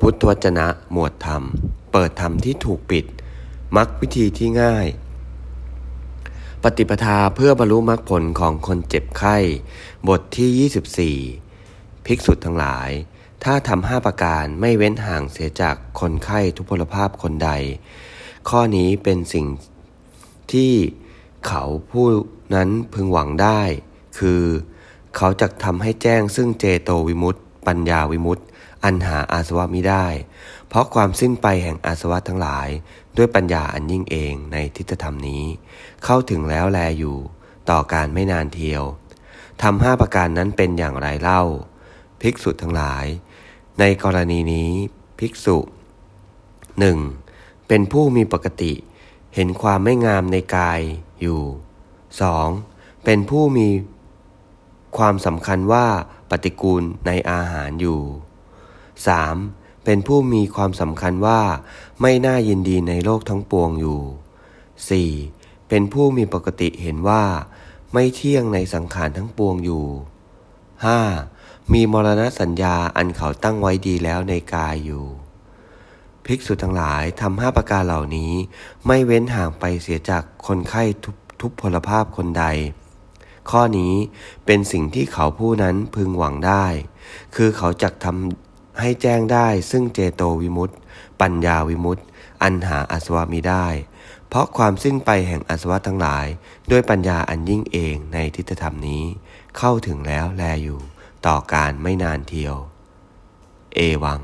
พุทธวจนะหมวดธรรม เปิดธรรมที่ถูกปิดมักวิธีที่ง่าย ปฏิปทาเพื่อบรรลุมรรคผลของคนเจ็บไข้ บทที่ 24 ภิกษุทั้งหลาย ถ้าทำห้าประการไม่เว้นห่างเสียจากคนไข้ทุพพลภาพคนใด ข้อนี้เป็นสิ่งที่เขาผู้นั้นพึงหวังได้ คือ เขาจะทำให้แจ้งซึ่งเจโตวิมุตติปัญญาวิมุตติ อันหาอาสวะมิได้ เพราะความสิ้นไปแห่งอาสวะทั้งหลาย ด้วยปัญญาอันยิ่งเองในทิฏฐธรรมนี้ เข้าถึงแล้วแลอยู่ ต่อการไม่นานเทียวทำห้าประการนั้นเป็นอย่างไรเล่า ภิกษุทั้งหลาย ในกรณีนี้ภิกษุหนึ่งเป็นผู้มีปกติ เห็นความไม่งามในกายอยู่ 2. เป็นผู้มีความสำคัญว่าปฏิกูลในอาหารอยู่ 3. เป็นผู้มีความสำคัญว่าไม่น่ายินดีในโลกทั้งปวงอยู่ 4. เป็นผู้มีปกติเห็นว่า ไม่เที่ยงในสังขารทั้งปวงอยู่ 5. มีมรณะสัญญาอันเขาตั้งไว้ดีแล้วในกายอยู่ ภิกษุทั้งหลายทำห้าประการเหล่านี้ ไม่เว้นห่างไปเสียจากคนไข้ทุทุพพลภาพคนใด ข้อนี้เป็นสิ่งที่เขาผู้นั้นพึงหวังได้ คือเขาจะทำ ให้แจ้งได้ซึ่งเจโตวิมุตติ ปัญญาวิมุตติ อันหาอาสวะมิได้ เพราะความสิ้นไปแห่งอาสวะทั้งหลาย ด้วยปัญญาอันยิ่งเองในทิฏฐธรรมนี้ เข้าถึงแล้วแลอยู่ ต่อการไม่นานเทียว เอวัง